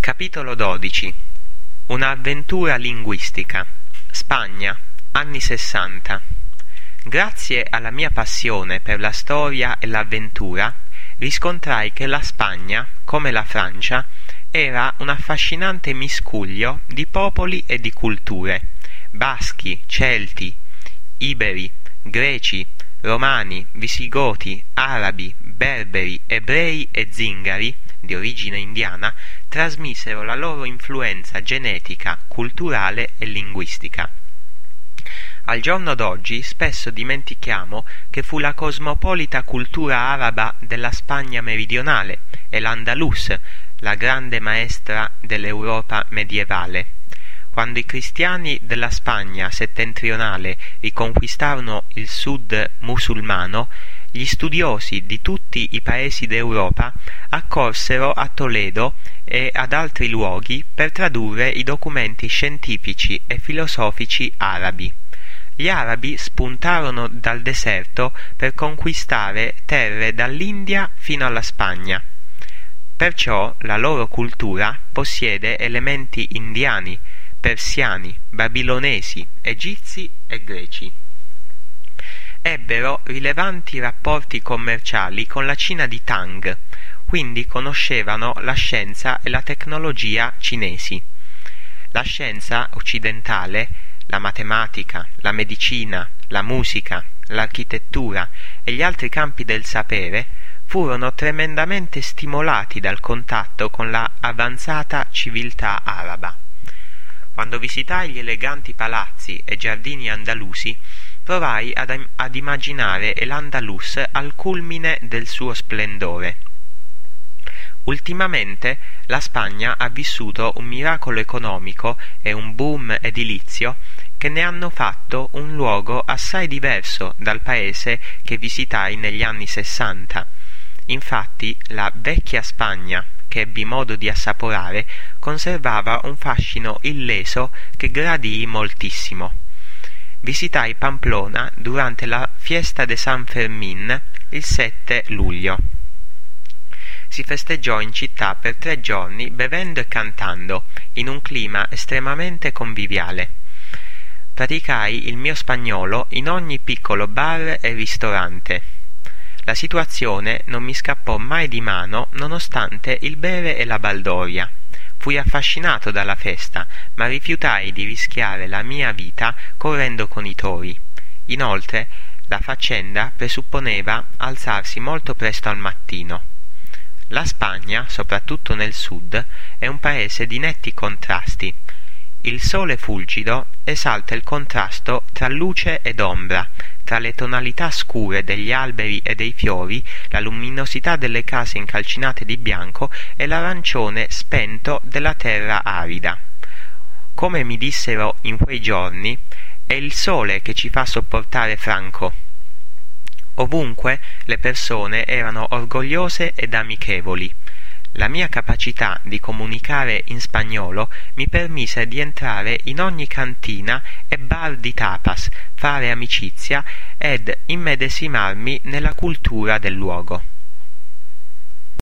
Capitolo 12 Un'avventura linguistica. Spagna, anni sessanta. Grazie alla mia passione per la storia e l'avventura, riscontrai che la Spagna, come la Francia, era un affascinante miscuglio di popoli e di culture, baschi, celti, iberi, greci, romani, visigoti, arabi, berberi, ebrei e zingari, di origine indiana, trasmisero la loro influenza genetica, culturale e linguistica. Al giorno d'oggi spesso dimentichiamo che fu la cosmopolita cultura araba della Spagna meridionale e l'Andalus, la grande maestra dell'Europa medievale. Quando i cristiani della Spagna settentrionale riconquistarono il sud musulmano, gli studiosi di tutti i paesi d'Europa accorsero a Toledo e ad altri luoghi per tradurre i documenti scientifici e filosofici arabi. Gli arabi spuntarono dal deserto per conquistare terre dall'India fino alla Spagna. Perciò la loro cultura possiede elementi indiani, persiani, babilonesi, egizi e greci ebbero rilevanti rapporti commerciali con la Cina di Tang, quindi conoscevano la scienza e la tecnologia cinesi. La scienza occidentale, la matematica, la medicina, la musica, l'architettura e gli altri campi del sapere furono tremendamente stimolati dal contatto con la avanzata civiltà araba. Quando visitai gli eleganti palazzi e giardini andalusi, provai ad, ad immaginare l'Andalus al culmine del suo splendore. Ultimamente la Spagna ha vissuto un miracolo economico e un boom edilizio che ne hanno fatto un luogo assai diverso dal paese che visitai negli anni sessanta. Infatti la vecchia Spagna, che ebbi modo di assaporare, conservava un fascino illeso che gradii moltissimo visitai Pamplona durante la Fiesta de San Fermín il 7 luglio. Si festeggiò in città per tre giorni bevendo e cantando, in un clima estremamente conviviale. Praticai il mio spagnolo in ogni piccolo bar e ristorante. La situazione non mi scappò mai di mano nonostante il bere e la baldoria. Fui affascinato dalla festa, ma rifiutai di rischiare la mia vita correndo con i tori. Inoltre, la faccenda presupponeva alzarsi molto presto al mattino. La Spagna, soprattutto nel sud, è un paese di netti contrasti. Il sole fulgido esalta il contrasto tra luce ed ombra, tra le tonalità scure degli alberi e dei fiori, la luminosità delle case incalcinate di bianco e l'arancione spento della terra arida. Come mi dissero in quei giorni, è il sole che ci fa sopportare Franco. Ovunque le persone erano orgogliose ed amichevoli. La mia capacità di comunicare in spagnolo mi permise di entrare in ogni cantina e bar di tapas, fare amicizia ed immedesimarmi nella cultura del luogo.